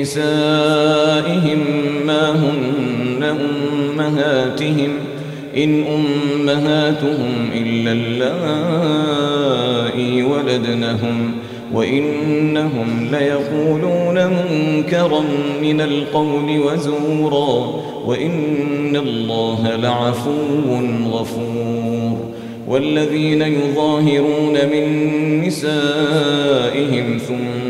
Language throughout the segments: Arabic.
نسائهم ما هن أمهاتهم إن أمهاتهم إلا اللائي ولدنهم وإنهم ليقولون منكرا من القول وزورا وإن الله لعفو غفور والذين يظاهرون من نسائهم ثم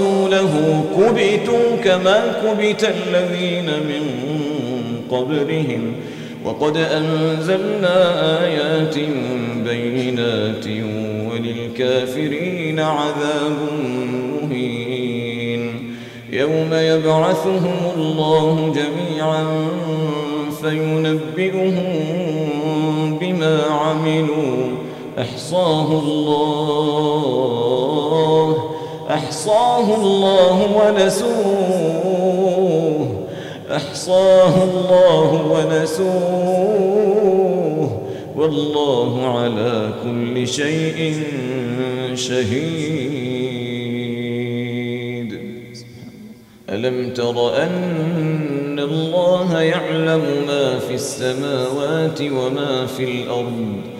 ورسوله كبتوا كما كبت الذين من قبلهم. وقد أنزلنا آيات بينات وللكافرين عذاب مهين. يوم يبعثهم الله جميعا فينبئهم بما عملوا. أحصاه الله. أحصاه الله ونسوه. أحصاه الله ونسوه. والله على كل شيء شهيد. ألم تر أن الله يعلم ما في السماوات وما في الأرض؟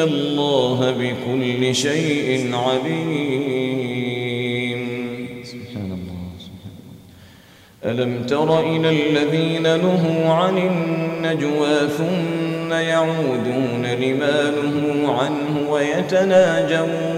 الله بكل شيء عليم. سبحان الله ألم تر إلى الذين نهوا عن النجوى ثم يعودون لما نهوا عنه ويتناجون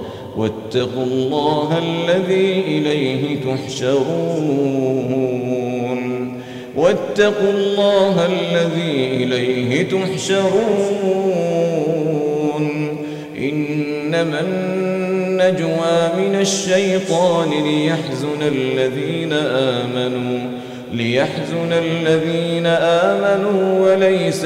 واتقوا الله الذي إليه تحشرون. واتقوا الله الذي إليه تحشرون. إنما النجوى من الشيطان ليحزن الذين آمنوا ليحزن الذين آمنوا وليس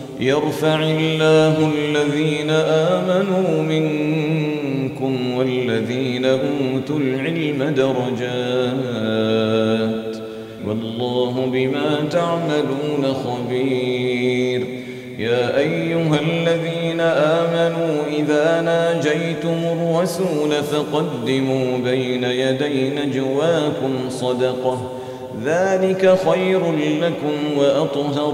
يرفع الله الذين آمنوا منكم والذين أوتوا العلم درجات والله بما تعملون خبير يا أيها الذين آمنوا إذا ناجيتم الرسول فقدموا بين يدي نجواكم صدقة ذلك خير لكم وأطهر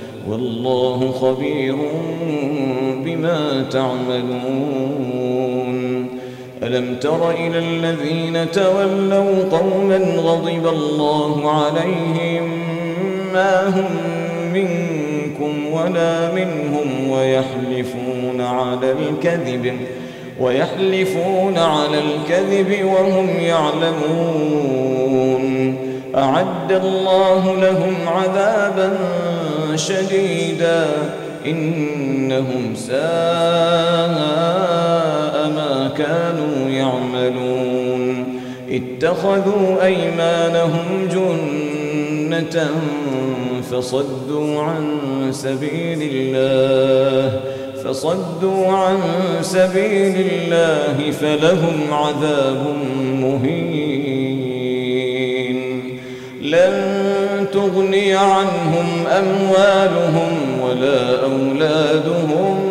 والله خبير بما تعملون. ألم تر إلى الذين تولوا قوما غضب الله عليهم ما هم منكم ولا منهم ويحلفون على الكذب ويحلفون على الكذب وهم يعلمون. أعد الله لهم عذابا شديدا إنهم ساء ما كانوا يعملون. اتخذوا أيمانهم جنة فصدوا عن سبيل الله فصدوا عن سبيل الله فلهم عذاب مهين. لن تغني عنهم أموالهم ولا أولادهم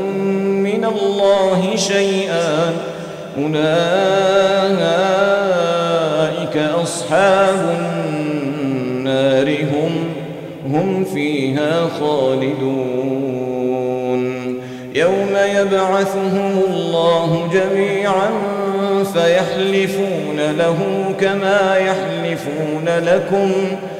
من الله شيئا أولئك أصحاب النار هم هم فيها خالدون. يوم يبعثهم الله جميعا فيحلفون له كما يحلفون لكم ۖ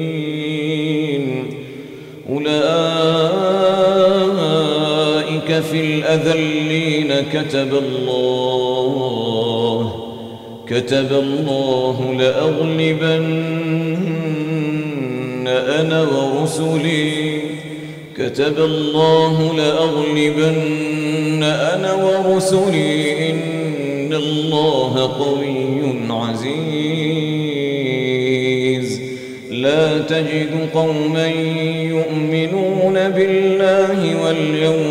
في الأذلين كتب الله كتب الله لأغلبن أنا ورسلي. كتب الله لأغلبن أنا ورسلي. إن الله قوي عزيز. لا تجد قوما يؤمنون بالله واليوم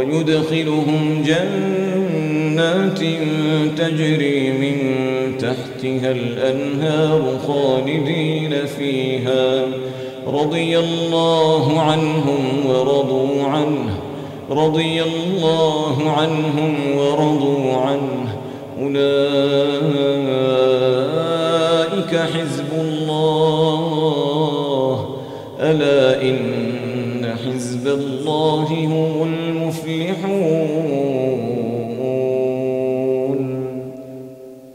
ويدخلهم جنات تجري من تحتها الأنهار خالدين فيها. رضي الله عنهم ورضوا عنه. رضي الله عنهم ورضوا عنه. أولئك حزب الله. ألا إن حزب الله هم المفلحون.